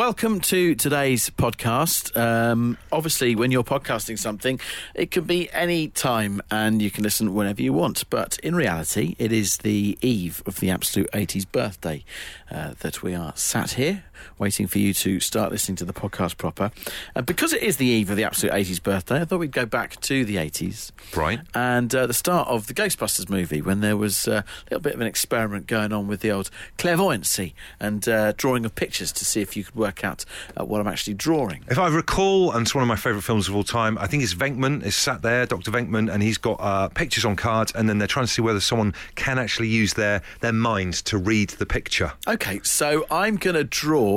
Welcome to today's podcast. Um, obviously, when you're podcasting something, it can be any time and you can listen whenever you want. But in reality, it is the eve of the Absolute 80s birthday uh, that we are sat here waiting for you to start listening to the podcast proper. Uh, because it is the eve of the Absolute 80s birthday, I thought we'd go back to the 80s. Right. And uh, the start of the Ghostbusters movie when there was uh, a little bit of an experiment going on with the old clairvoyancy and uh, drawing of pictures to see if you could work out uh, what I'm actually drawing. If I recall, and it's one of my favourite films of all time, I think it's Venkman is sat there, Dr. Venkman, and he's got uh, pictures on cards, and then they're trying to see whether someone can actually use their, their mind to read the picture. Okay, so I'm going to draw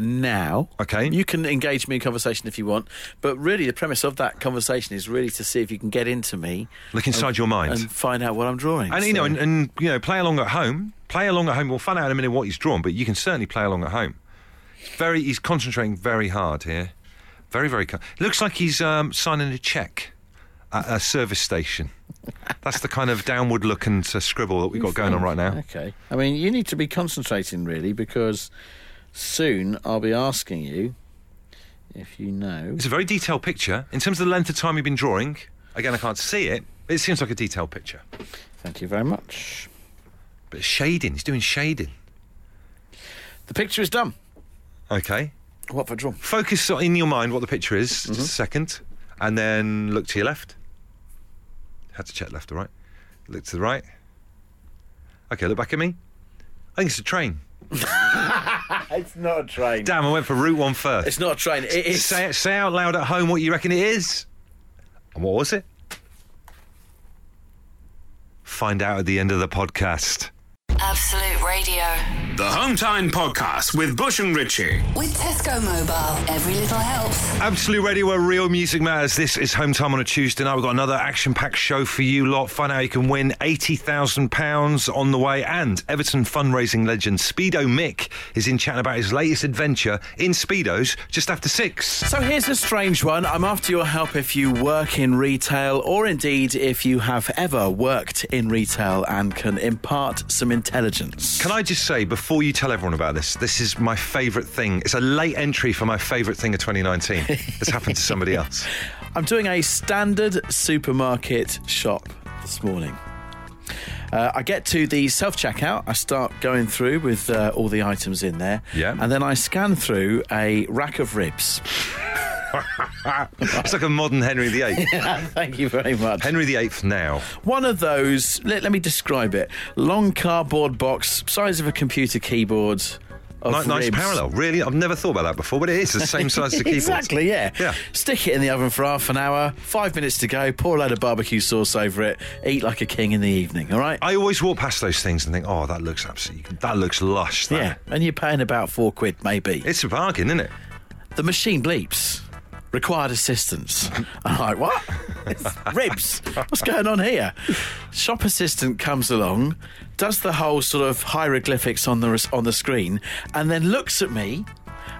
now. Okay. You can engage me in conversation if you want, but really the premise of that conversation is really to see if you can get into me. Look inside and, your mind. And find out what I'm drawing. And, you know, and, and, you know, play along at home. Play along at home. We'll find out in a minute what he's drawn, but you can certainly play along at home. Very, he's concentrating very hard here. Very, very. Co- looks like he's um, signing a check at a service station. That's the kind of downward look and uh, scribble that we've got going on right now. Okay. I mean, you need to be concentrating really because soon I'll be asking you if you know. It's a very detailed picture. In terms of the length of time you've been drawing, again, I can't see it, but it seems like a detailed picture. Thank you very much. But shading, he's doing shading. The picture is done. Okay. What have I drawn? Focus in your mind what the picture is, Mm-hmm. just a second, and then look to your left. Had to check left or right. Look to the right. Okay, look back at me. I think it's a train. It's not a train. Damn, I went for route one first. It's not a train. It is. Say, say out loud at home what you reckon it is. And what was it? Find out at the end of the podcast. Absolute Radio. The Home Time Podcast with Bush and Richie. With Tesco Mobile, every little helps. Absolute Radio where real music matters. This is Home Time on a Tuesday night. We've got another action packed show for you lot. Find out how you can win £80,000 on the way. And Everton fundraising legend Speedo Mick is in chatting about his latest adventure in Speedos just after six. So here's a strange one. I'm after your help if you work in retail or indeed if you have ever worked in retail and can impart some intelligence. Can I just say, before you tell everyone about this, this is my favourite thing. It's a late entry for my favourite thing of 2019. It's happened to somebody else. I'm doing a standard supermarket shop this morning. Uh, I get to the self checkout. I start going through with uh, all the items in there. Yeah. And then I scan through a rack of ribs. It's like a modern Henry VIII. Thank you very much. Henry VIII now. One of those, let, let me describe it long cardboard box, size of a computer keyboard. Nice ribs. parallel. Really? I've never thought about that before, but it is the same size as the keyboard. exactly, yeah. Yeah. Stick it in the oven for half an hour, five minutes to go, pour a load of barbecue sauce over it, eat like a king in the evening, all right? I always walk past those things and think, oh, that looks absolutely, that looks lush. That. yeah, and you're paying about four quid, maybe. It's a bargain, isn't it? the machine bleeps. Required assistance. I'm like, what? It's ribs. What's going on here? Shop assistant comes along, does the whole sort of hieroglyphics on the on the screen, and then looks at me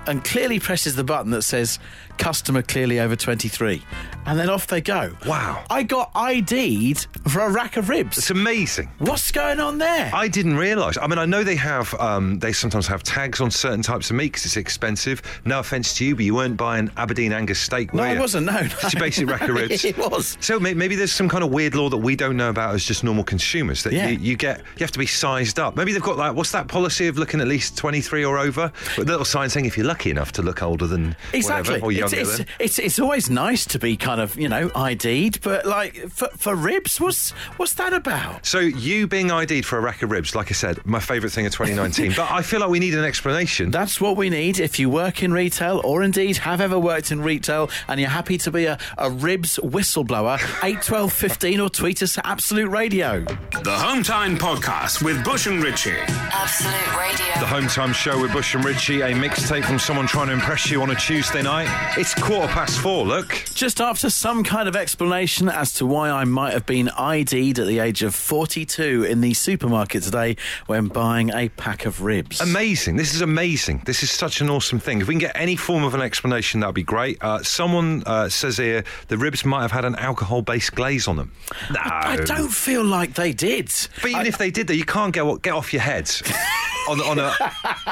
and clearly presses the button that says customer clearly over 23. And then off they go. Wow. I got ID'd for a rack of ribs. It's amazing. What's going on there? I didn't realise. I mean, I know they have, um, they sometimes have tags on certain types of meat because it's expensive. No offence to you, but you weren't buying Aberdeen Angus steak, no, I you? wasn't. No, no. It's your basic rack of ribs. it was. So may- maybe there's some kind of weird law that we don't know about as just normal consumers that Yeah. you, you get you have to be sized up. Maybe they've got like what's that policy of looking at least 23 or over? With a little sign saying if you're lucky enough to look older than Exactly. whatever or it's, it's, it's, it's always nice to be kind of, you know, ID'd, but like for, for ribs, what's what's that about? So you being ID'd for a rack of ribs, like I said, my favourite thing of 2019. but I feel like we need an explanation. That's what we need if you work in retail or indeed have ever worked in retail and you're happy to be a, a ribs whistleblower, 8, 12, 15 or tweet us at Absolute Radio. The Home Time Podcast with Bush and Richie. Absolute Radio. The Home Time Show with Bush and Richie, a mixtape from someone trying to impress you on a Tuesday night. It's quarter past four, look. Just after some kind of explanation as to why I might have been ID'd at the age of 42 in the supermarket today when buying a pack of ribs. Amazing. This is amazing. This is such an awesome thing. If we can get any form of an explanation, that would be great. Uh, someone uh, says here the ribs might have had an alcohol based glaze on them. No. I don't feel like they did. But even if they did, though, you can't get, get off your head on, on a,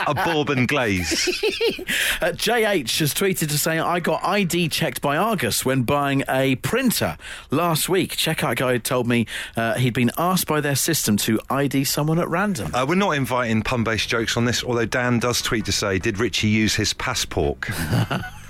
a bourbon glaze. Uh, JH has tweeted to say, I got ID checked by Argos when buying a printer last week. Checkout guy told me uh, he'd been asked by their system to ID someone at random. Uh, we're not inviting pun-based jokes on this, although Dan does tweet to say, "Did Richie use his passport?"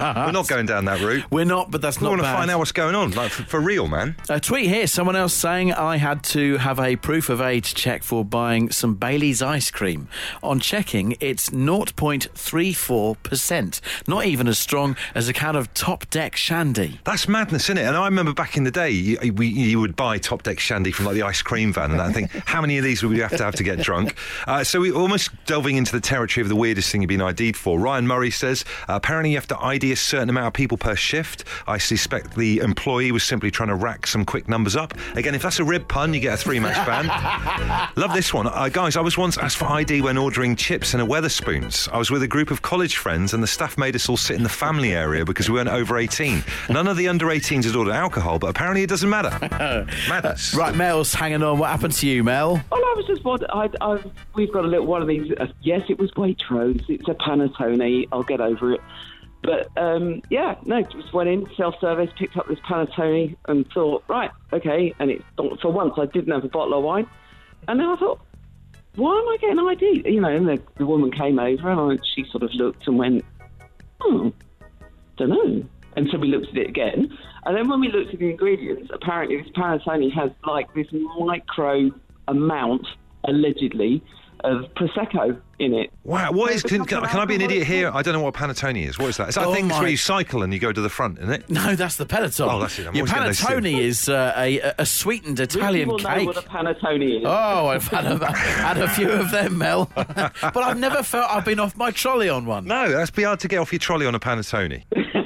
we're not going down that route. We're not, but that's not. We not want to find out what's going on, like for, for real, man. A tweet here, someone else saying I had to have a proof of age check for buying some Bailey's ice cream. On checking, it's 0.34%, not even as strong as a can of Top Deck Shandy. That's madness, isn't it? And I remember back in the day, you, we, you would buy top deck shandy from like the ice cream van, and I think how many of these would we have to have to get drunk? Uh, so we're almost delving into the territory of the weirdest thing you've been ID'd for. Ryan Murray says uh, apparently you have to ID a certain amount of people per shift. I suspect the employee was simply trying to rack some quick numbers up. Again, if that's a rib pun, you get a three match ban. Love this one. Uh, guys, I was once asked for ID when ordering chips and a Wetherspoons. I was with a group of college friends and the staff made us all sit in the family area because we weren't over 18. None of the under 18s had ordered alcohol, but apparently it doesn't matter. Madness. Right, Mel's hanging on. What happened to you, Mel? Well, I was just wondering. I, I, we've got a little one of these. Uh, yes, it was Waitrose. It's a panettone. I'll get over it. But um, yeah, no, just went in self-service, picked up this panettone, and thought, right, okay. And it for once I didn't have a bottle of wine, and then I thought, why am I getting ID? You know, and the, the woman came over and I, she sort of looked and went, oh, don't know. And so we looked at it again. And then when we looked at the ingredients, apparently this panettone has like this micro amount, allegedly, of Prosecco in it. Wow, what is? Can, can, can I be an idiot here? I don't know what a panettone is. What is that? Is that Oh a thing that's my- where you cycle and you go to the front, isn't it? No, that's the Peloton. Oh, that's it. I'm Your always getting those panettone is uh, a, a sweetened Richie Italian will know cake. what a panettone is. Oh, I've had a, had a few of them, Mel. but I've never felt I've been off my trolley on one. No, that's be hard to get off your trolley on a panettone.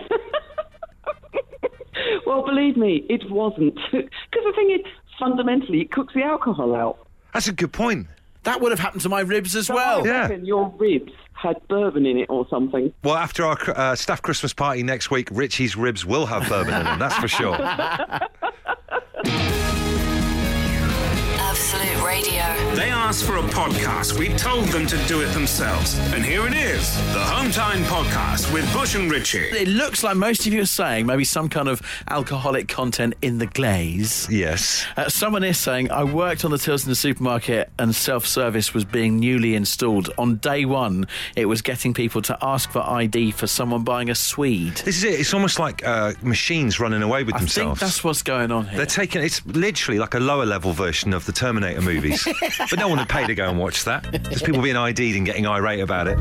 Well, believe me, it wasn't. Because the thing is, fundamentally, it cooks the alcohol out. That's a good point. That would have happened to my ribs as So well. I Yeah. your ribs had bourbon in it or something. Well, after our uh, staff Christmas party next week, Richie's ribs will have bourbon in them. That's for sure. Absolute Radio. They asked for a podcast. We told them to do it themselves. And here it is the Home Time Podcast with Bush and Richie. It looks like most of you are saying maybe some kind of alcoholic content in the glaze. Yes. Uh, someone is saying, I worked on the tills in the supermarket and self service was being newly installed. On day one, it was getting people to ask for ID for someone buying a Swede. This is it. It's almost like uh, machines running away with I think themselves. that's what's going on here. They're taking it's literally like a lower level version of the Terminator movies, but no one would pay to go and watch that. There's people being ID'd and getting irate about it.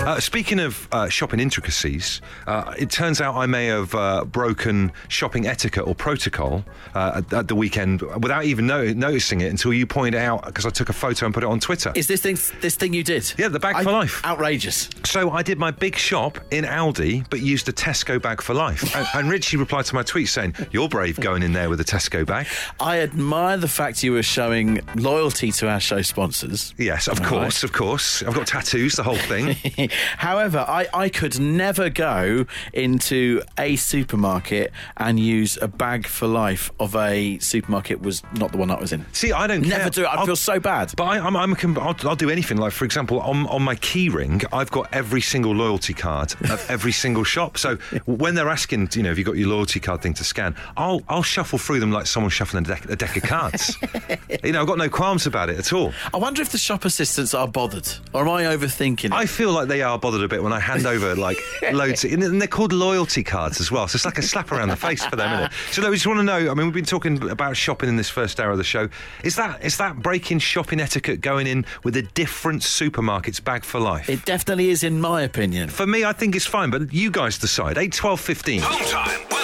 Uh, speaking of uh, shopping intricacies, uh, it turns out I may have uh, broken shopping etiquette or protocol uh, at, at the weekend without even no- noticing it until you pointed out because I took a photo and put it on Twitter. Is this thing this thing you did? Yeah, the bag for life. Outrageous. So I did my big shop in Aldi, but used a Tesco bag for life. and, and Richie replied to my tweet saying, "You're brave going in there with a Tesco bag." I admire the fact you were showing loyalty to our show sponsors. Yes, of All course, of course. I've got tattoos, the whole thing. However, I, I could never go into a supermarket and use a bag for life of a supermarket was not the one I was in. See, I don't Never care. do it. I'll- feel so bad. But I, I'm, I'm a, com- I'll, I'll do anything. Like, for example, on, on my key ring, I've got every single loyalty card of every single shop. So when they're asking, you know, have you got your loyalty card thing to scan, I'll, I'll shuffle through them like someone shuffling a deck, a deck of cards. you know, I've got no qualms about it at all. I wonder if the shop assistants are bothered, or am I overthinking it? I feel like they are bothered a bit when I hand over like loads, and they're called loyalty cards as well. So it's like a slap around the face for them, isn't it? So I just want to know. I mean, we've been talking about shopping in this first hour of the show. Is that is that breaking shopping etiquette going in with a different supermarket's bag for life? it definitely is, in my opinion. for me, I think it's fine, but you guys decide. 8, 12, 15. Home Time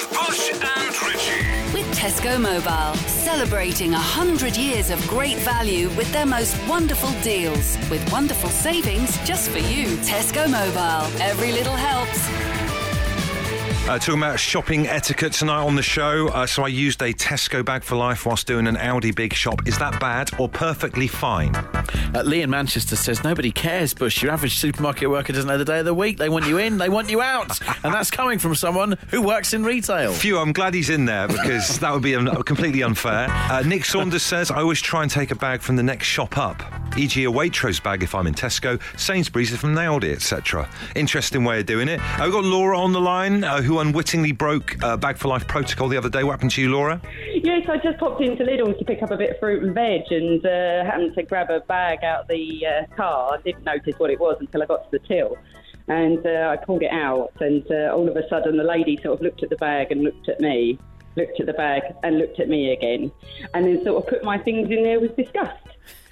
Tesco Mobile, celebrating 100 years of great value with their most wonderful deals. With wonderful savings just for you. Tesco Mobile, every little helps. Uh, talking about shopping etiquette tonight on the show. Uh, so I used a Tesco bag for life whilst doing an Aldi big shop. Is that bad or perfectly fine? Uh, Lee in Manchester says nobody cares, Bush. Your average supermarket worker doesn't know the day of the week. They want you in, they want you out, and that's coming from someone who works in retail. Phew, I'm glad he's in there because that would be un- completely unfair. Uh, Nick Saunders says, I always try and take a bag from the next shop up, e.g., a Waitrose bag if I'm in Tesco, Sainsbury's if I'm nailed it, etc. Interesting way of doing it. Uh, we've got Laura on the line uh, who unwittingly broke uh, Bag for Life protocol the other day. What happened to you, Laura? Yes, I just popped into Lidl to pick up a bit of fruit and veg and uh, happened to grab a bag out the uh, car. I didn't notice what it was until I got to the till. And uh, I pulled it out, and uh, all of a sudden the lady sort of looked at the bag and looked at me, looked at the bag and looked at me again, and then sort of put my things in there with disgust.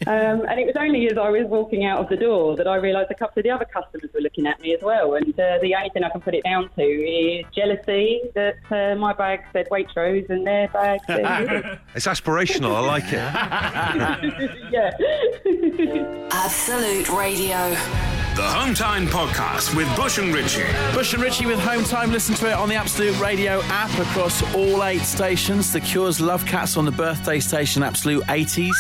Um, and it was only as I was walking out of the door that I realised a couple of the other customers were looking at me as well. And uh, the only thing I can put it down to is jealousy that uh, my bag said Waitrose and their bag said. It's aspirational. I like it. yeah. Absolute Radio. The Home Time Podcast with Bush and Richie. Bush and Richie with Home Time. Listen to it on the Absolute Radio app across all eight stations. The Cure's Love Cats on the birthday station, Absolute 80s.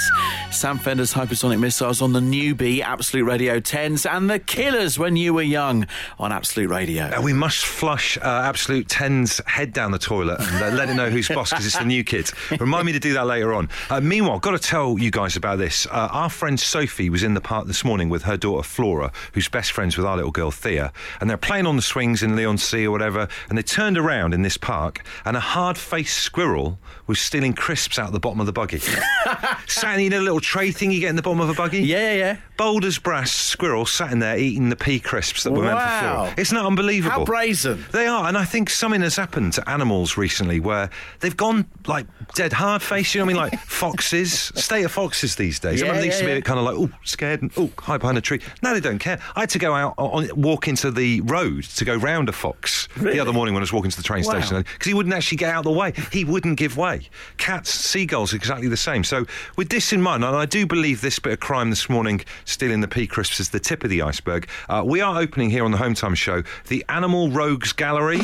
Sam Fender's Hypersonic Missiles on the newbie, Absolute Radio 10s. And The Killers When You Were Young on Absolute Radio. Uh, we must flush uh, Absolute 10's head down the toilet and uh, let it know who's boss because it's the new kids. Remind me to do that later on. Uh, meanwhile, got to tell you guys about this. Uh, our friend Sophie was in the park this morning with her daughter Flora, who's best friends with our little girl Thea, and they're playing on the swings in Leigh-on-Sea or whatever. And they turned around in this park, and a hard-faced squirrel was stealing crisps out the bottom of the buggy. sat in a little tray thing you get in the bottom of a buggy. Yeah, yeah. Bold as brass squirrel sat in there eating the pea crisps that were meant for Wow. Flora. Isn't unbelievable? How brazen. They are, and I think something has happened to animals recently where they've gone like dead hard face. You know what I mean? Like foxes, state of foxes these days. Yeah, Everyone used yeah, to be yeah. kind of like, oh, scared and oh, hide behind a tree. Now they don't care. I had to go out on walk into the road to go round a fox the other morning when I was walking to the train Wow. station because he wouldn't actually get out of the way. He wouldn't give way. Cats, seagulls, exactly the same. So with this in mind, and I do believe this bit of crime this morning, stealing the pea crisps, is the tip of the iceberg. Uh, we are opening here on the Home Time Show the Animal Rogues Gallery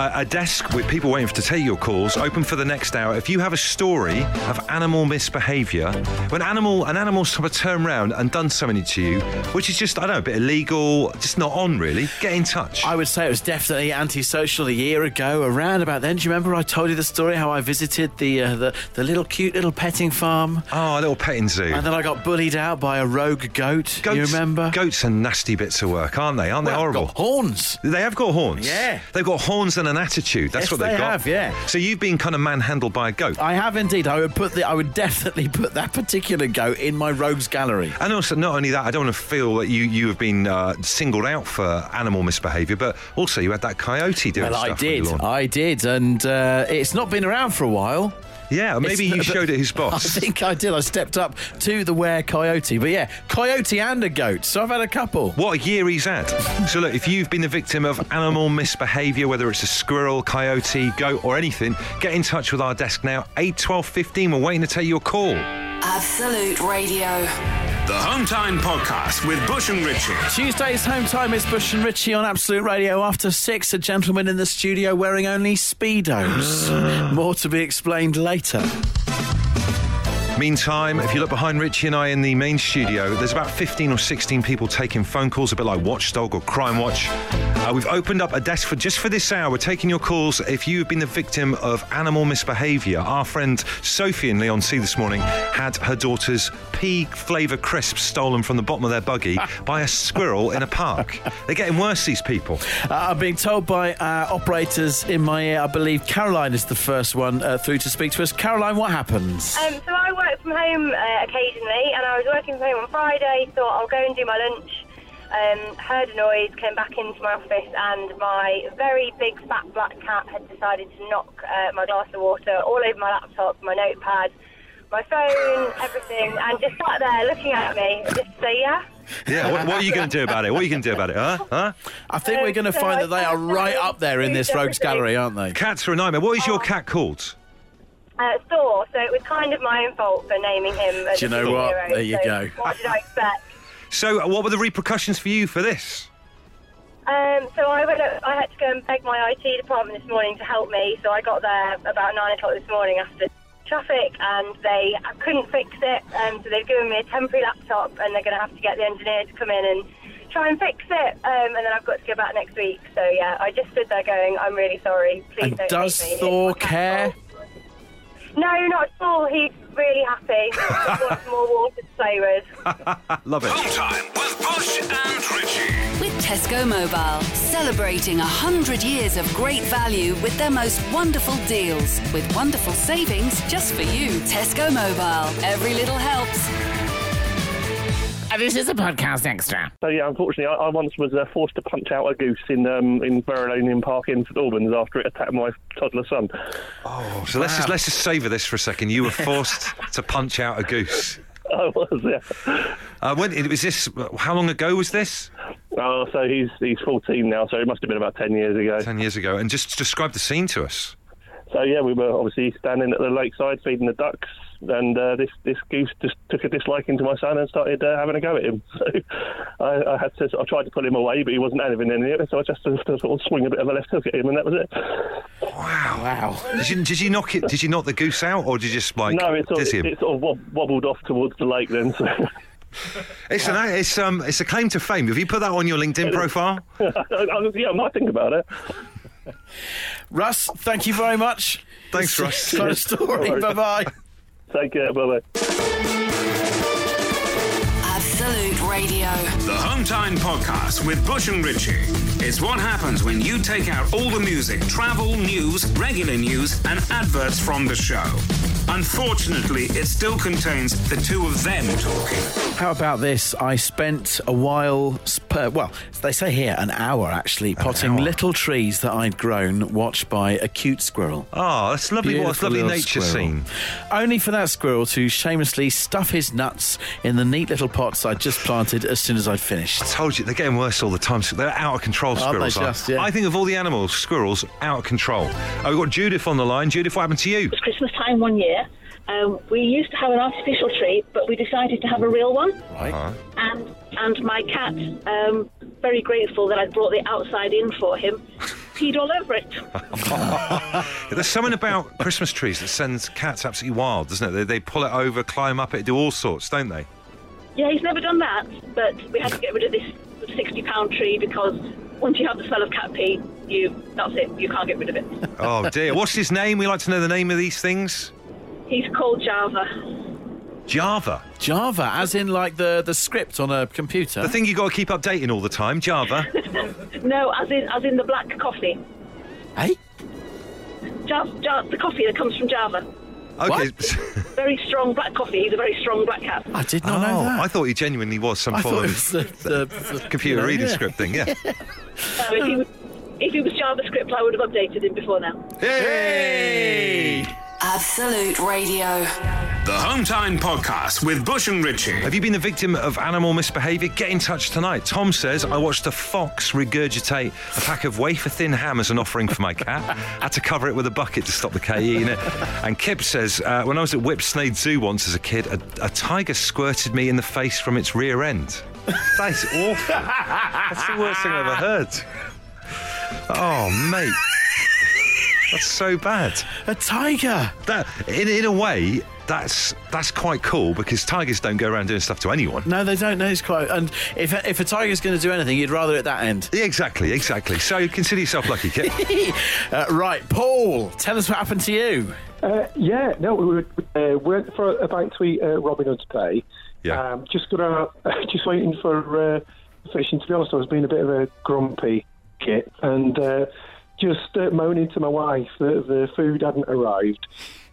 a, a desk with people waiting to take your calls, open for the next hour. If you have a story of animal misbehaviour, when animal an animal's sort of turned round and done something to you, which is just I don't know a bit illegal, just not on really, get in touch. I would say it was definitely antisocial a year ago. Around about then, do you remember I told you the story how I visited the uh, the, the little cute little petting farm, oh, a little petting zoo. and then I got bullied out by a rogue goat. you remember? Goats are nasty bits of work, aren't they? Aren't they Well, horrible? got horns. They have got horns. Yeah. They've got horns and an attitude. That's Yes, what they've they got. have, yeah. So you've been kind of manhandled by a goat. I have indeed. I would put the. I would definitely put that particular goat in my rogues gallery. And also, not only that, I don't want to feel that you, you have been uh, singled out for animal misbehaviour, but also you had that coyote doing Well, stuff I on did. I did, and uh, it's not been around for a while. Yeah, maybe It's- you showed it his boss. I think I did. I stepped up to the were coyote, but yeah, coyote and a goat. So I've had a couple. What a year he's had. So, look, if you've been the victim of animal misbehaviour, whether it's a squirrel, coyote, goat, or anything, get in touch with our desk now. 8 12 15. We're waiting to take your call. Absolute Radio. The Home Time Podcast with Bush and Richie. Tuesday's home time is Bush and Richie on Absolute Radio. After six, a gentleman in the studio wearing only speedos. More to be explained later. Meantime, if you look behind Richie and I in the main studio, there's about 15 or 16 people taking phone calls, a bit like Watchdog or Crime Watch. Uh, we've opened up a desk for just for this hour. We're taking your calls if you've been the victim of animal misbehaviour. Our friend Sophie in Leigh-on-Sea this morning had her daughter's pea flavour crisps stolen from the bottom of their buggy by a squirrel in a park. They're getting worse, these people. Uh, I'm being told by uh, operators in my ear, I believe Caroline is the first one uh, through to speak to us. Caroline, what happens? Um, so I work from home uh, occasionally, and I was working from home on Friday. Thought I'll go and do my lunch. Um, heard a noise, came back into my office, and my very big fat black cat had decided to knock uh, my glass of water all over my laptop, my notepad, my phone, everything, and just sat there looking at me, just to say yeah. Yeah, what, what are you going to do about it? What are you going to do about it? Huh? Huh? I think we're going to so find that they are right up there in this rogues gallery, aren't they? Cats are a nightmare. What is your cat called? Uh, Thor, so it was kind of my own fault for naming him. As Do you know what? superhero, There you so go. What did I expect? So, uh, what were the repercussions for you for this? Um, so I went. Up, I had to go and beg my IT department this morning to help me. So I got there about nine o'clock this morning after traffic, and they couldn't fix it. Um, so they've given me a temporary laptop, and they're going to have to get the engineer to come in and try and fix it. Um, and then I've got to go back next week. So yeah, I just stood there going, "I'm really sorry. Please And don't." does me. Thor my cat's care? Fault." No, not at all. He's really happy. Just wants more water to play with. Love it. Home time with Bush and Richie. With Tesco Mobile, celebrating 100 years of great value with their most wonderful deals. With wonderful savings just for you. Tesco Mobile. Every little helps. This is a podcast extra. So yeah, unfortunately, I, I once was uh, forced to punch out a goose in um, in Verulamium Park in St Albans after it attacked my toddler son. Oh, so let's just let's just savour this for a second. You were forced to punch out a goose. I was, yeah. Uh, when was this? How long ago was this? Oh, so he's he's 14 now, so it must have been about 10 years ago. Ten years ago. And just describe the scene to us. So yeah, we were obviously standing at the lakeside feeding the ducks, and uh, this this goose just took a disliking to my son and started uh, having a go at him. So I, I had to I tried to pull him away, but he wasn't having any of it, so I just had to sort of swing a bit of a left hook at him, and that was it. Wow. Wow! Did you, did you knock it? Did you knock the goose out, or did you just like no, it sort, dizzy of, it sort of wobbled off towards the lake then. So. It's an it's um it's a claim to fame. Have you put that on your LinkedIn profile? I, I, yeah, I might think about it. Russ, thank you very much. Thanks, Russ. Kind of story. Bye bye. Take care. Bye bye. Absolute Radio. The Home Time Podcast with Bush and Richie. It's what happens when you take out all the music, travel, news, regular news, and adverts from the show. Unfortunately, it still contains the two of them talking. How about this? I spent a while, sp- well, they say here an hour actually, potting hour. little trees that I'd grown, watched by a cute squirrel. Oh, that's lovely. What a lovely nature squirrel. scene. Only for that squirrel to shamelessly stuff his nuts in the neat little pots I'd just planted as soon as I'd finished. I told you they're getting worse all the time. So they're out of control. Aren't they Squirrels are. just, yeah. I think of all the animals, squirrels out of control. Uh, we've got Judith on the line. Judith, what happened to you? It was Christmas time one year. Um, we used to have an artificial tree, but we decided to have a real one. Right. And and my cat, um, very grateful that I brought the outside in for him, peed all over it. There's something about Christmas trees that sends cats absolutely wild, doesn't it? They, they pull it over, climb up it, do all sorts, don't they? Yeah, he's never done that, but we had to get rid of this sixty-pound tree because once you have the smell of cat pee, you that's it. You can't get rid of it. Oh dear. What's his name? We like to know the name of these things. He's called Java. Java. Java, as in like the, the script on a computer. The thing you got to keep updating all the time. Java. No, as in as in the black coffee. Eh? Hey? Java, Java, the coffee that comes from Java. Okay. Very strong black coffee. He's a very strong black cat. I did not oh, know that. I thought he genuinely was some I form thought it of the, the, the computer you know, reading yeah. script thing. Yeah. So um, if he was, if he was JavaScript, I would have updated him before now. Hey! Absolute Radio. The Home Time Podcast with Bush and Richie. Have you been the victim of animal misbehaviour? Get in touch tonight. Tom says, I watched a fox regurgitate a pack of wafer thin ham as an offering for my cat. Had to cover it with a bucket to stop the cat eating it. And Kip says, uh, when I was at Whipsnade Zoo once as a kid, a, a tiger squirted me in the face from its rear end. That is awful. That's the worst thing I've ever heard. Oh, mate. That's so bad. A tiger. That, in, in a way, that's that's quite cool because tigers don't go around doing stuff to anyone. No, they don't know it's quite. And if if a tiger's going to do anything, you'd rather at that end. Yeah, exactly, exactly. So consider yourself lucky, Kit. Uh, right, Paul, tell us what happened to you. Uh, yeah, no, we were, uh, went for a bite to eat uh, Robin Hood's Bay. Yeah. Um, just got out, just waiting for uh, fishing. To be honest, I was being a bit of a grumpy kit and uh, just uh, moaning to my wife that the food hadn't arrived.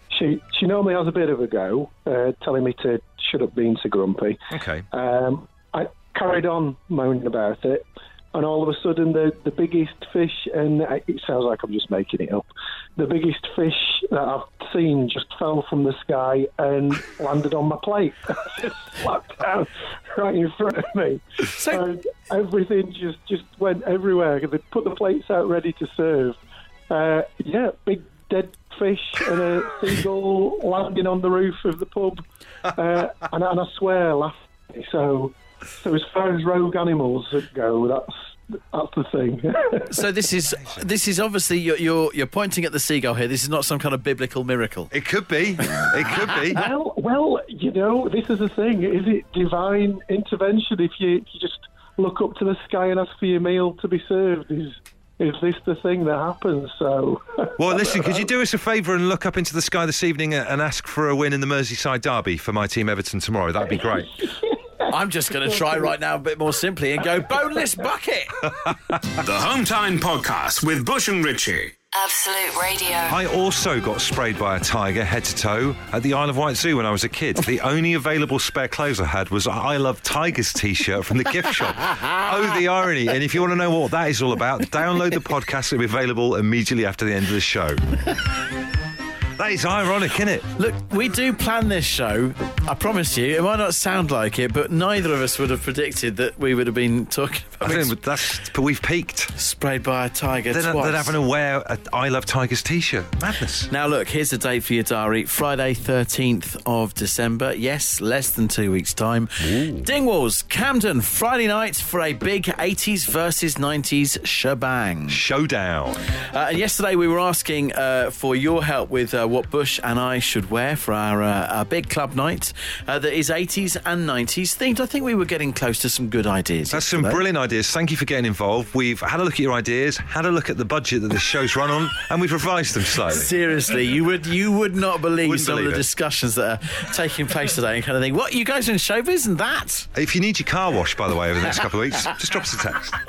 She she normally has a bit of a go, uh, telling me to shut up being so grumpy. Okay. Um, I carried on moaning about it, and all of a sudden, the, the biggest fish, and it sounds like I'm just making it up, the biggest fish that I've seen just fell from the sky and landed on my plate. just slapped down right in front of me. and everything just, just went everywhere. They put the plates out ready to serve. Uh, yeah, big dead fish and a seagull landing on the roof of the pub. Uh, and, and I swear, laughing. So, so as far as rogue animals go, that's that's the thing. So this is this is obviously you're, you're you're pointing at the seagull here. This is not some kind of biblical miracle. It could be. It could be. well, well, you know, this is the thing. Is it divine intervention if you, if you just look up to the sky and ask for your meal to be served? Is is this the thing that happens? So, Well, listen, could you do us a favour and look up into the sky this evening and ask for a win in the Merseyside derby for my team Everton tomorrow? That'd be great. I'm just going to try right now a bit more simply and go boneless bucket. The Home Time Podcast with Bush and Richie. Absolute Radio. I also got sprayed by a tiger head to toe at the Isle of Wight Zoo when I was a kid. The only available spare clothes I had was a I Love Tigers t shirt from the gift shop. Oh, the irony. And if you want to know what that is all about, download the podcast. It'll be available immediately after the end of the show. That is ironic, isn't it? Look, we do plan this show. I promise you, it might not sound like it, but neither of us would have predicted that we would have been talking I think that's, but we've peaked. sprayed by a tiger They're, twice. they're having to wear a I Love Tigers t shirt. Madness. Now, look, here's the date for your diary Friday, 13th of December. Yes, less than two weeks' time. Dingwalls, Camden, Friday night for a big 80s versus 90s shebang. Showdown. Uh, and yesterday we were asking uh, for your help with uh, what Bush and I should wear for our, uh, our big club night uh, that is 80s and 90s themed. I think we were getting close to some good ideas. That's some brilliant ideas. Thank you for getting involved. We've had a look at your ideas, had a look at the budget that this show's run on, and we've revised them slightly. Seriously, you would you would not believe Wouldn't some believe of the it. discussions that are taking place today and kind of think, what, you guys are in showbiz and that? If you need your car washed, by the way, over the next couple of weeks, just drop us a text.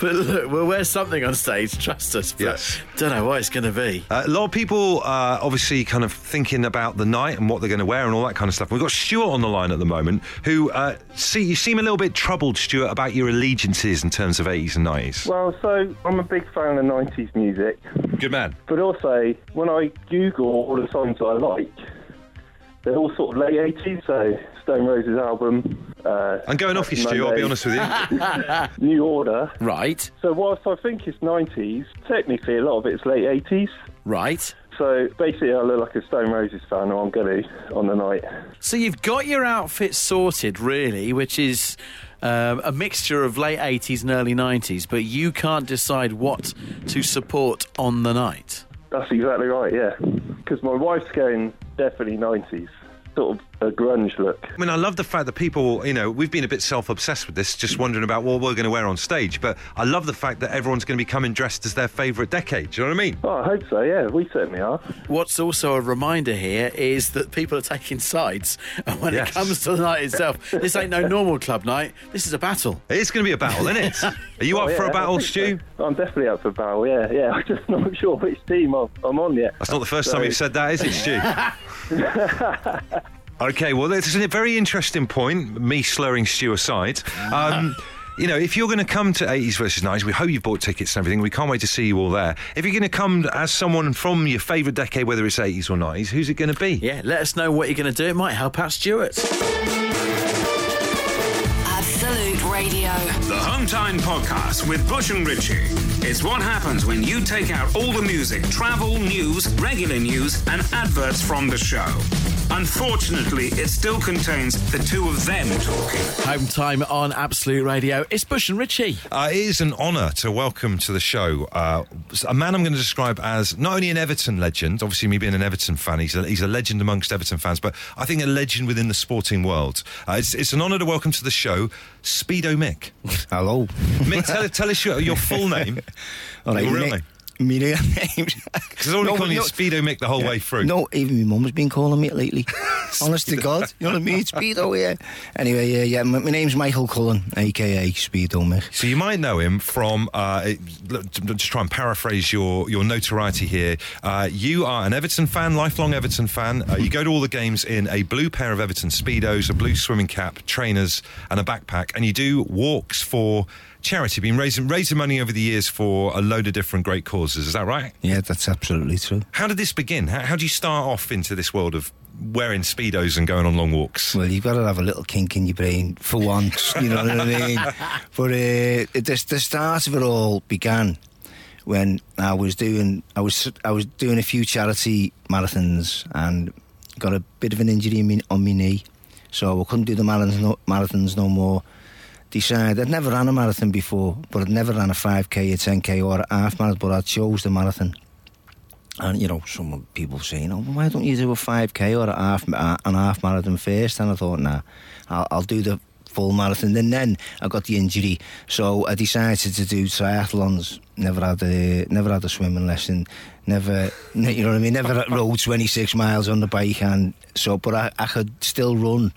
But look, we'll wear something on stage, trust us. But Yes. Don't know what it's going to be. Uh, a lot of people uh, obviously kind of thinking about the night and what they're going to wear and all that kind of stuff. We've got Stuart on the line at the moment, who uh, see you seem a little bit troubled, Stuart, about your allegiances in terms of 80s and 90s. Well, so I'm a big fan of 90s music, Good man. but also when I Google all the songs I like, they're all sort of late 80s. So Stone Roses album. Uh, I'm going off you, Stu, I'll be honest with you. New Order. Right, So whilst I think it's 90s, technically a lot of it's late 80s. right. So basically, I look like a Stone Roses fan, or I'm going to on the night. So you've got your outfit sorted, really, which is um, a mixture of late 80s and early 90s, but you can't decide what to support on the night. That's exactly right, yeah. Because my wife's going definitely 90s, sort of a grunge look. I mean, I love the fact that people, you know, we've been a bit self obsessed with this, just wondering about what we're going to wear on stage. But I love the fact that everyone's going to be coming dressed as their favourite decade. Do you know what I mean? Oh, I hope so, yeah. We certainly are. What's also a reminder here is that people are taking sides, and when Yes. it comes to the night itself, this ain't no normal club night. This is a battle. It is going to be a battle, isn't it? Are you Oh, up for a battle, Stu? so. I'm definitely up for a battle, yeah, yeah. I'm just not sure which team I'm, I'm on yet. That's not the first So- time you've said that, is it, Stu? Okay, well, this is a very interesting point, me slurring Stu aside. Um, you know, if you're going to come to 80s versus 90s, we hope you've bought tickets and everything. We can't wait to see you all there. If you're going to come as someone from your favourite decade, whether it's 80s or 90s, who's it going to be? Yeah, let us know what you're going to do. It might help out Stuart. Absolute Radio. The Home Time Podcast with Bush and Richie. It's what happens when you take out all the music, travel, news, regular news, and adverts from the show. Unfortunately, it still contains the two of them talking. Home time on Absolute Radio. It's Bush and Ritchie. Uh, it is an honour to welcome to the show uh, a man I'm going to describe as not only an Everton legend, obviously me being an Everton fan, he's a, he's a legend amongst Everton fans, but I think a legend within the sporting world. Uh, it's, it's an honour to welcome to the show Speedo Mick. Hello. Mick, tell, tell us your, your full name. All right, your real me- name. Me real name. Because only No, calling you no- Speedo Mick the whole way through. No, even my mum's been calling me it lately. Honest to God, you know what I mean? Speedo, yeah. Anyway, yeah, yeah. My, my name's Michael Cullen, aka Speedo Mick. So you might know him from. Uh, just try and paraphrase your your notoriety here. Uh, you are an Everton fan, lifelong Everton fan. Uh, you go to all the games in a blue pair of Everton speedos, a blue swimming cap, trainers, and a backpack, and you do walks for charity. Been raising raising money over the years for a load of different great causes. Is that right? Yeah, that's absolutely true. How did this begin? How, how do you start off into this world of wearing speedos and going on long walks? Well, you've got to have a little kink in your brain for once, you know what I mean? But uh, the, the start of it all began when I was doing I was I was doing a few charity marathons and got a bit of an injury in me, on my knee, so I couldn't do the marathons no, marathons no more. Decided I'd never ran a marathon before, but I'd never ran a 5k, a 10k, or a half marathon. But I chose the marathon. And you know, some people saying, "Oh, why don't you do a 5k or a half an half marathon first? And I thought, nah, I'll, I'll do the full marathon. And then I got the injury, so I decided to do triathlons. Never had a never had a swimming lesson. Never, ne- you know what I mean. Never rode 26 miles on the bike, and so but I, I could still run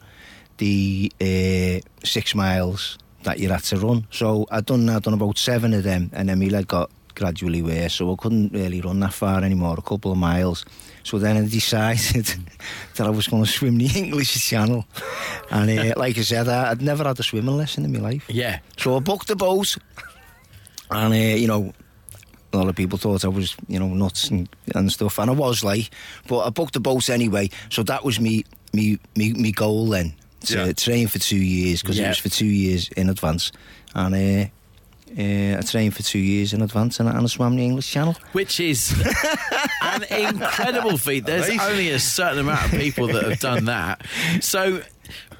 the uh, six miles that you had to run. So I'd done I'd done about seven of them, and then my leg got gradually worse, so I couldn't really run that far anymore, a couple of miles. So then I decided that I was going to swim the English Channel, and uh, like I said, I, I'd never had a swimming lesson in my life. Yeah. So I booked the boat, and uh, you know. A lot of people thought I was, you know, nuts and, and stuff, and I was like, but I booked the boat anyway. So that was me, me, me, me goal then to Yeah. train for two years because Yeah. it was for two years in advance, and uh, uh, I trained for two years in advance, and, I- and I swam the English Channel. Which is an incredible feat. There's Amazing. only a certain amount of people that have done that. So,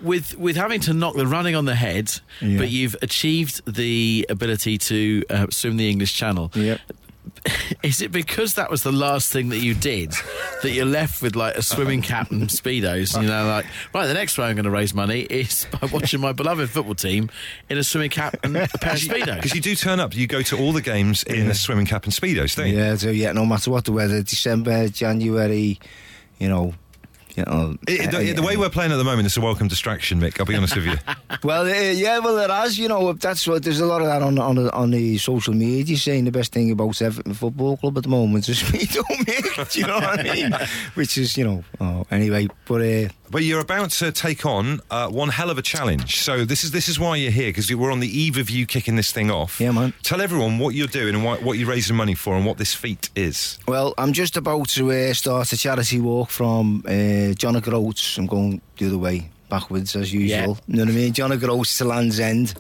with with having to knock the running on the head, Yeah. but you've achieved the ability to uh, swim the English Channel. Yep. Is it because that was the last thing that you did that you're left with like a swimming cap and speedos? You know, like right, the next way I'm going to raise money is by watching my beloved football team in a swimming cap and a pair of speedos. Because you do turn up, you go to all the games in a swimming cap and speedos, don't you? Yeah, so yeah, no matter what the weather, December, January, you know, you know. It- uh, the, the way we're playing at the moment is a welcome distraction, Mick. I'll be honest with you. Well, uh, yeah, well, it has. You know, that's what there's a lot of that on on the, on the social media saying the best thing about Everton Football Club at the moment is we don't make. Do you know what I mean? Which is, you know, oh, anyway. But uh, But you're about to take on uh, one hell of a challenge. So this is this is why you're here because we're on the eve of you kicking this thing off. Yeah, man. Tell everyone what you're doing and what, what you're raising money for and what this feat is. well, I'm just about to uh, start a charity walk from uh, John O'Groats. I'm going the other way, backwards as usual. You know what I mean? John O'Groats to Land's End.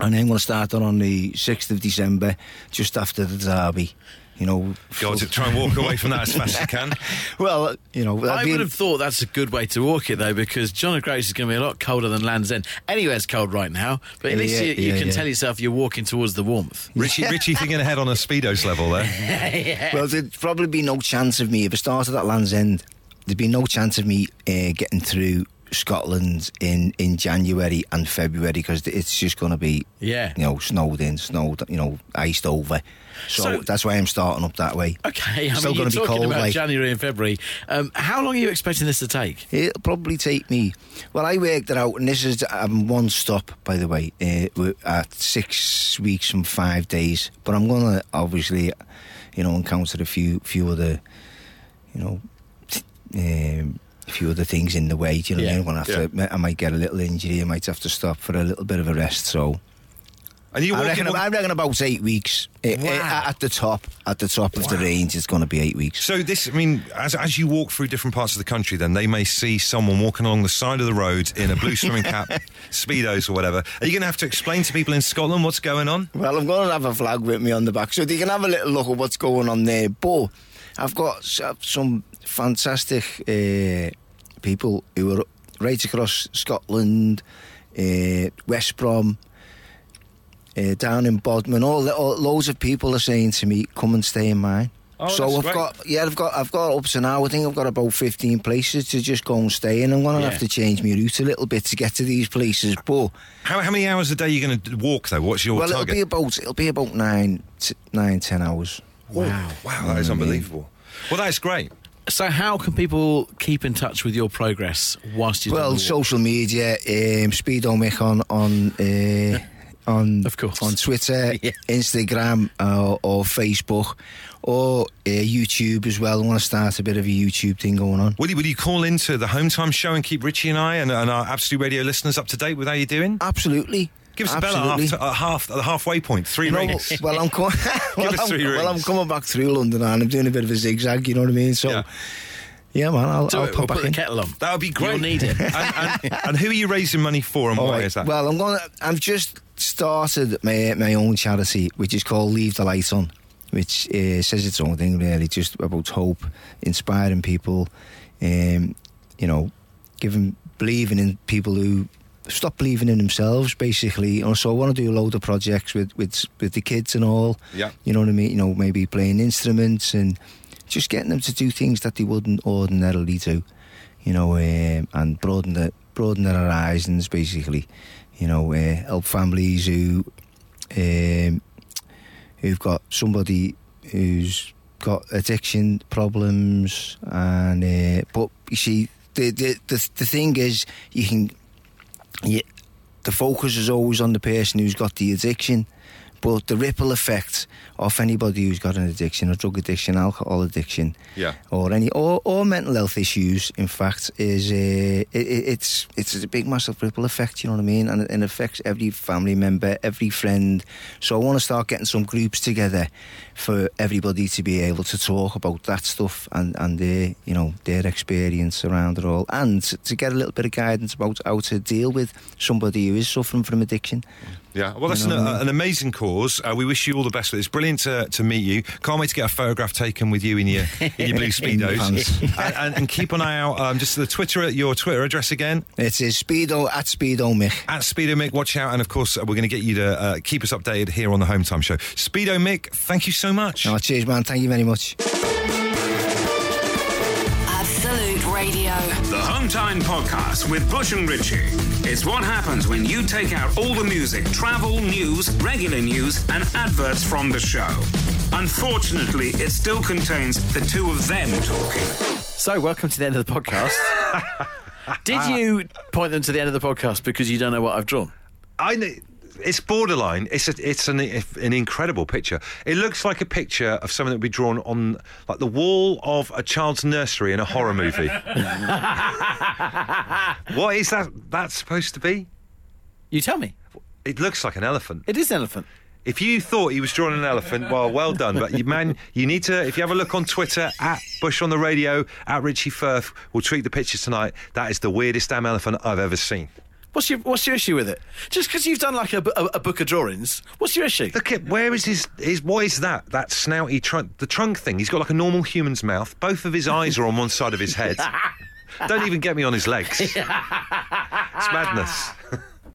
And then I'm going to start that on the 6th of December, just after the derby. You know, Go to try and walk away from that as fast as you can. well, you know, I would have thought that's a good way to walk it though, because John O'Groats is going to be a lot colder than Land's End. Anywhere's cold right now, but at Yeah, least you, you yeah, can yeah. tell yourself you're walking towards the warmth. Richie, Richie thinking ahead on a speedos level there. Well, there'd probably be no chance of me if I started at Land's End. There'd be no chance of me uh, getting through Scotland in, in January and February because it's just going to be, Yeah. you know, snowed in, snowed, you know, iced over. So, So- that's why I'm starting up that way. Okay, I Still mean, gonna be cold, about like- January and February. Um, how long are you expecting this to take? It'll probably take me. Well, I worked it out, and this is um, one stop, by the way, uh, we're at six weeks and five days. But I'm going to obviously, you know, encounter a few, few other, you know, t- um, a few other things in the way. Do you know Yeah, what I mean? I'm gonna I might get a little injury. I might have to stop for a little bit of a rest. So And you I reckon, on- I reckon about eight weeks uh, uh, Wow. at the top. At the top of the range, it's going to be eight weeks. So this, I mean, as as you walk through different parts of the country, then they may see someone walking along the side of the road in a blue swimming cap, speedos or whatever. Are you going to have to explain to people in Scotland what's going on? Well, I'm going to have a flag with me on the back so they can have a little look at what's going on there. But I've got some fantastic uh, people who are right across Scotland, uh, West Brom, uh, down in Bodmin. All, all loads of people are saying to me, "Come and stay in mine." Oh, so I've great. got yeah, I've got I've got up to now. I think I've got about fifteen places to just go and stay in. I'm going to Yeah. have to change my route a little bit to get to these places, but. How, how many hours a day are you going to walk though? What's your Well, it'll target? be about it'll be about nine, t- nine, ten hours. Wow. wow, that is unbelievable. Well, that's great. So, how can people keep in touch with your progress whilst you're Well, doing the walk? social media, um, Speedo Mick on on uh, on Of course. on Twitter, Yeah. Instagram, uh, or Facebook, or uh, YouTube as well. I want to start a bit of a YouTube thing going on. Will you, will you call into the home time show and keep Richie and I and, and our Absolute Radio listeners up to date with how you're doing? Absolutely. Give us a bell at, half, at, half, at the halfway point, three You know, rings. well, I'm coming. well, us I'm, three well, I'm coming back through London and I'm doing a bit of a zigzag. You know what I mean? So, Yeah. yeah, man, I'll, Do I'll pop We'll back put the kettle on. That would be great. You'll need it. and, and, and who are you raising money for and All why right. is that? Well, I'm gonna. I've just started my my own charity, which is called Leave the Light On, which uh, says its own thing really, just about hope, inspiring people, um, you know, giving believing in people who stop believing in themselves, basically. And so I want to do a load of projects with with with the kids and all. Yeah. You know what I mean? You know, maybe playing instruments and just getting them to do things that they wouldn't ordinarily do. You know, um, and broaden the broaden their horizons, basically. You know, uh, help families who um, who've got somebody who's got addiction problems, and uh, but you see, the the the, the thing is, you can, you, the focus is always on the person who's got the addiction. But the ripple effect of anybody who's got an addiction, or drug addiction, alcohol addiction, Yeah. or any or, or mental health issues, in fact, is uh, it, it's it's a big massive ripple effect. You know what I mean? And it, it affects every family member, every friend. So I want to start getting some groups together for everybody to be able to talk about that stuff and and their you know their experience around it all, and to get a little bit of guidance about how to deal with somebody who is suffering from addiction. Yeah, well, that's You know an, I mean? an amazing cause. Uh, we wish you all the best with it. It's brilliant to, to meet you. Can't wait to get a photograph taken with you in your in your blue speedos. and, and, and keep an eye out. Um, just the Twitter, at your Twitter address again It is Speedo at Speedo Mick. at Speedo Mick. Watch out, and of course, uh, we're going to get you to uh, keep us updated here on the Home Time Show. Speedo Mick, thank you so much. Oh, cheers, man. Thank you very much. Absolute Radio. The Home Time Podcast with Bush and Richie. It's what happens when you take out all the music, travel, news, regular news, and adverts from the show. Unfortunately, it still contains the two of them talking. So, welcome to the end of the podcast. Did you point them to the end of the podcast because you don't know what I've drawn? I kn- it's borderline. It's a, it's an an incredible picture. It looks like a picture of something that would be drawn on like the wall of a child's nursery in a horror movie. what is that? That's supposed to be? You tell me. It looks like an elephant. It is an elephant. If you thought he was drawing an elephant, well, well done. But you, man, you need to. If you have a look on Twitter at Bush on the Radio at Richie Firth, we'll tweet the pictures tonight. That is the weirdest damn elephant I've ever seen. What's your What's your issue with it? Just because you've done like a, a, a book of drawings, what's your issue? Look at where is his his what is that? That snouty trunk the trunk thing. He's got like a normal human's mouth. Both of his eyes are on one side of his head. Don't even get me on his legs. it's madness.